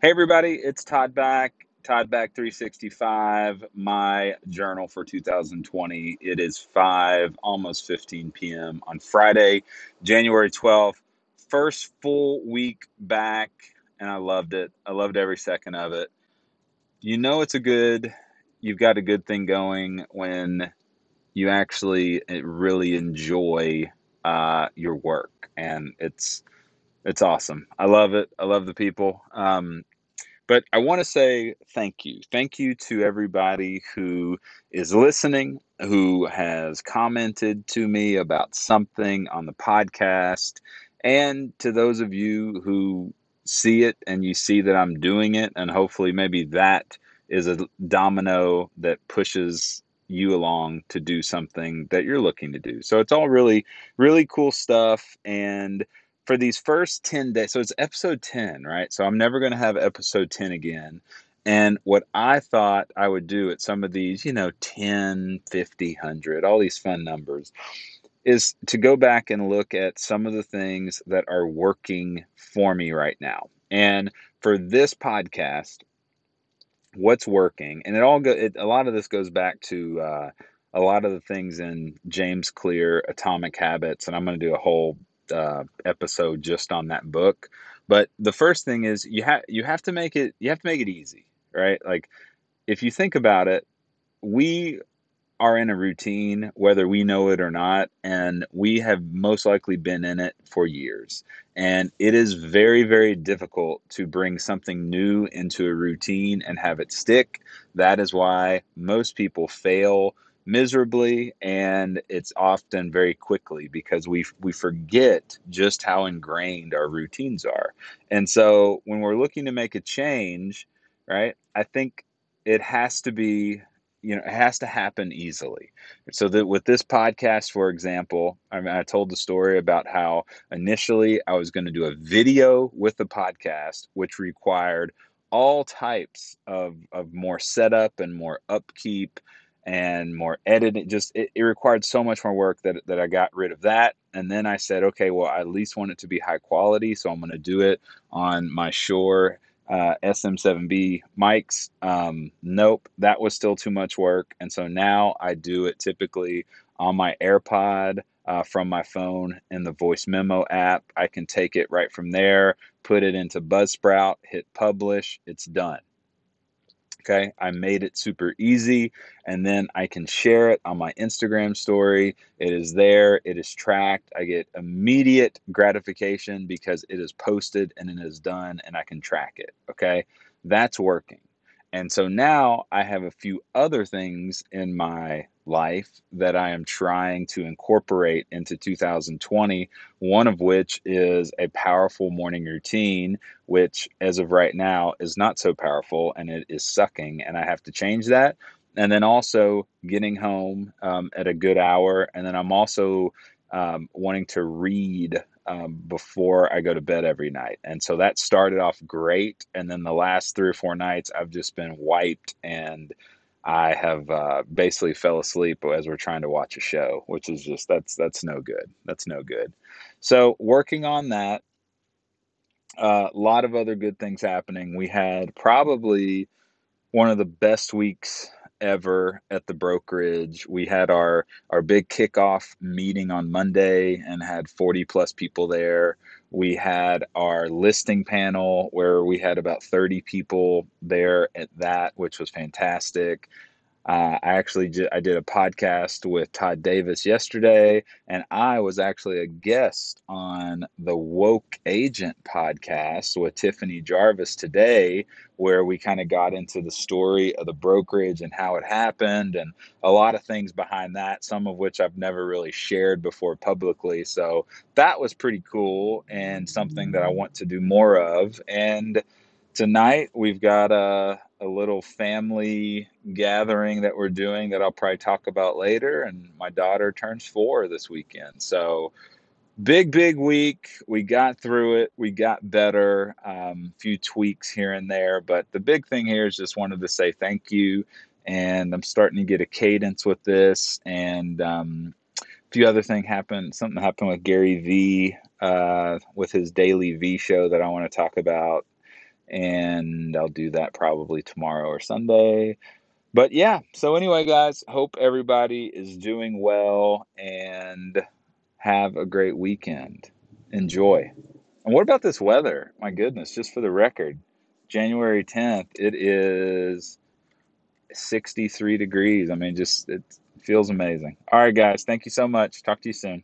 Hey everybody, it's Todd back. Todd back 365, my journal for 2020. It is 5 almost 15 p.m. on Friday, January 12th. First full week back and I loved it. I loved every second of it. You know it's a good you've got a good thing going when you actually eh, really enjoy uh, your work and it's it's awesome. I love it. I love the people. Um, but I want to say thank you. Thank you to everybody who is listening, who has commented to me about something on the podcast, and to those of you who see it and you see that I'm doing it, and hopefully maybe that is a domino that pushes you along to do something that you're looking to do. So it's all really, really cool stuff. And for these first 10 days, so it's episode 10, right? So I'm never going to have episode 10 again. And what I thought I would do at some of these, you know, 10, 50, 100, all these fun numbers, is to go back and look at some of the things that are working for me right now. And for this podcast, what's working, and it all go, it, a lot of this goes back to uh, a lot of the things in James Clear, Atomic Habits, and I'm going to do a whole uh, episode just on that book. But the first thing is you have you have to make it you have to make it easy, right? Like if you think about it, we are in a routine whether we know it or not and we have most likely been in it for years and it is very very difficult to bring something new into a routine and have it stick that is why most people fail miserably and it's often very quickly because we we forget just how ingrained our routines are. And so when we're looking to make a change, right? I think it has to be you know it has to happen easily so that with this podcast for example I, mean, I told the story about how initially i was going to do a video with the podcast which required all types of, of more setup and more upkeep and more editing. Just it, it, required so much more work that, that I got rid of that. And then I said, okay, well, I at least want it to be high quality. So I'm going to do it on my Shure uh, SM7B mics. Um, nope, that was still too much work. And so now I do it typically on my AirPod. Uh, from my phone in the voice memo app. I can take it right from there, put it into Buzzsprout, hit publish, it's done. Okay, I made it super easy and then I can share it on my Instagram story. It is there, it is tracked. I get immediate gratification because it is posted and it is done and I can track it. Okay, that's working. And so now I have a few other things in my life that I am trying to incorporate into 2020. One of which is a powerful morning routine, which as of right now is not so powerful and it is sucking. And I have to change that. And then also getting home um, at a good hour. And then I'm also um, wanting to read um, before I go to bed every night. And so that started off great. And then the last three or four nights, I've just been wiped and I have uh, basically fell asleep as we're trying to watch a show, which is just that's that's no good. That's no good. So working on that. A uh, lot of other good things happening. We had probably one of the best weeks ever at the brokerage. We had our our big kickoff meeting on Monday and had 40 plus people there. We had our listing panel where we had about 30 people there at that, which was fantastic. Uh, I actually j- I did a podcast with Todd Davis yesterday, and I was actually a guest on the Woke Agent podcast with Tiffany Jarvis today, where we kind of got into the story of the brokerage and how it happened, and a lot of things behind that, some of which I've never really shared before publicly. So that was pretty cool and something that I want to do more of. And tonight we've got a, a little family gathering that we're doing that I'll probably talk about later. And my daughter turns four this weekend. So, big, big week. We got through it. We got better. A um, few tweaks here and there. But the big thing here is just wanted to say thank you. And I'm starting to get a cadence with this. And um, a few other things happened. Something happened with Gary Vee uh, with his DailyVee show that I want to talk about and I'll do that probably tomorrow or Sunday. But yeah, so anyway, guys, hope everybody is doing well and have a great weekend. Enjoy. And what about this weather? My goodness, just for the record, January 10th, it is 63 degrees. I mean, just it feels amazing. All right, guys, thank you so much. Talk to you soon.